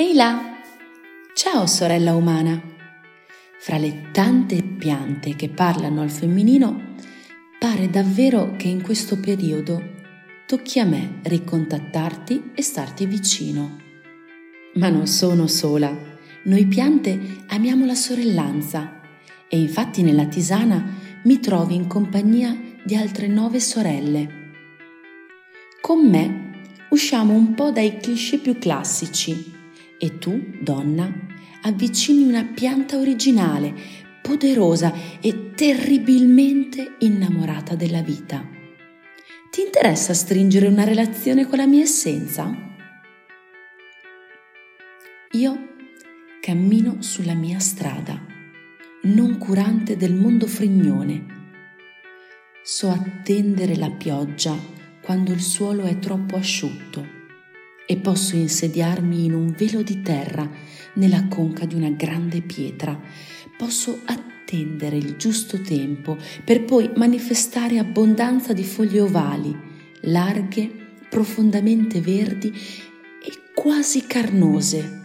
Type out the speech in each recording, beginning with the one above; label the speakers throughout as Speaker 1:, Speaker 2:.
Speaker 1: Ehi là! Ciao sorella umana! Fra le tante piante che parlano al femminino, pare davvero che in questo periodo tocchi a me ricontattarti e starti vicino. Ma non sono sola. Noi piante amiamo la sorellanza e infatti nella tisana mi trovi in compagnia di altre nove sorelle. Con me usciamo un po' dai cliché più classici e tu, donna, avvicini una pianta originale, poderosa e terribilmente innamorata della vita. Ti interessa stringere una relazione con la mia essenza? Io cammino sulla mia strada, non curante del mondo frignone. So attendere la pioggia quando il suolo è troppo asciutto e posso insediarmi in un velo di terra nella conca di una grande pietra. Posso attendere il giusto tempo per poi manifestare abbondanza di foglie ovali, larghe, profondamente verdi e quasi carnose.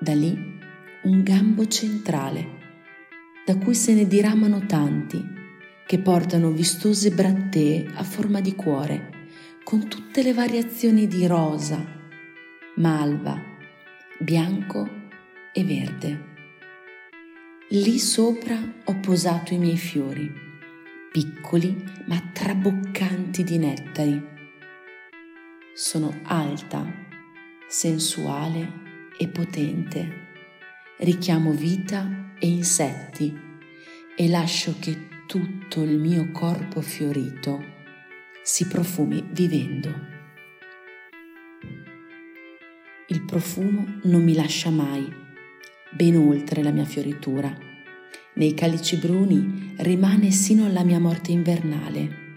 Speaker 1: Da lì un gambo centrale, da cui se ne diramano tanti, che portano vistose brattee a forma di cuore con tutte le variazioni di rosa, malva, bianco e verde. Lì sopra ho posato i miei fiori, piccoli ma traboccanti di nettari. Sono alta, sensuale e potente. Richiamo vita e insetti e lascio che tutto il mio corpo fiorito si profumi vivendo. Il profumo non mi lascia mai, ben oltre la mia fioritura. Nei calici bruni rimane sino alla mia morte invernale.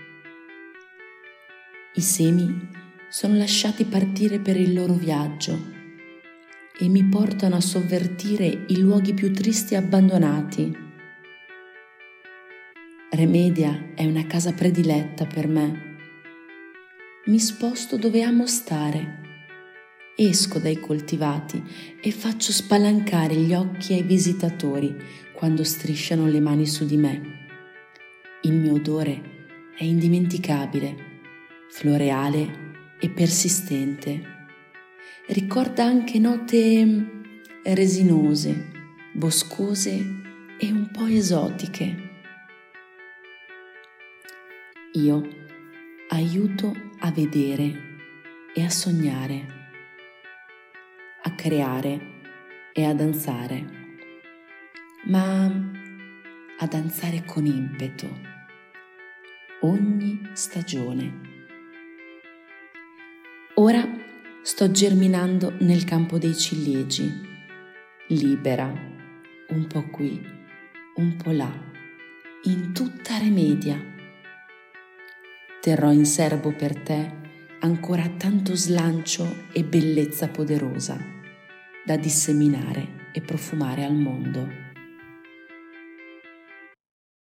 Speaker 1: I semi sono lasciati partire per il loro viaggio e mi portano a sovvertire i luoghi più tristi e abbandonati. Remedia è una casa prediletta per me mi sposto dove amo stare. Esco dai coltivati e faccio spalancare gli occhi ai visitatori quando strisciano le mani su di me. Il mio odore è indimenticabile, floreale e persistente. Ricorda anche note resinose, boscose e un po' esotiche. Io aiuto a vedere e a sognare, a creare e a danzare, ma a danzare con impeto ogni stagione. Ora sto germinando nel campo dei ciliegi, libera, un po' qui, un po' là, in tutta Remedia terrò in serbo per te ancora tanto slancio e bellezza poderosa da disseminare e profumare al mondo.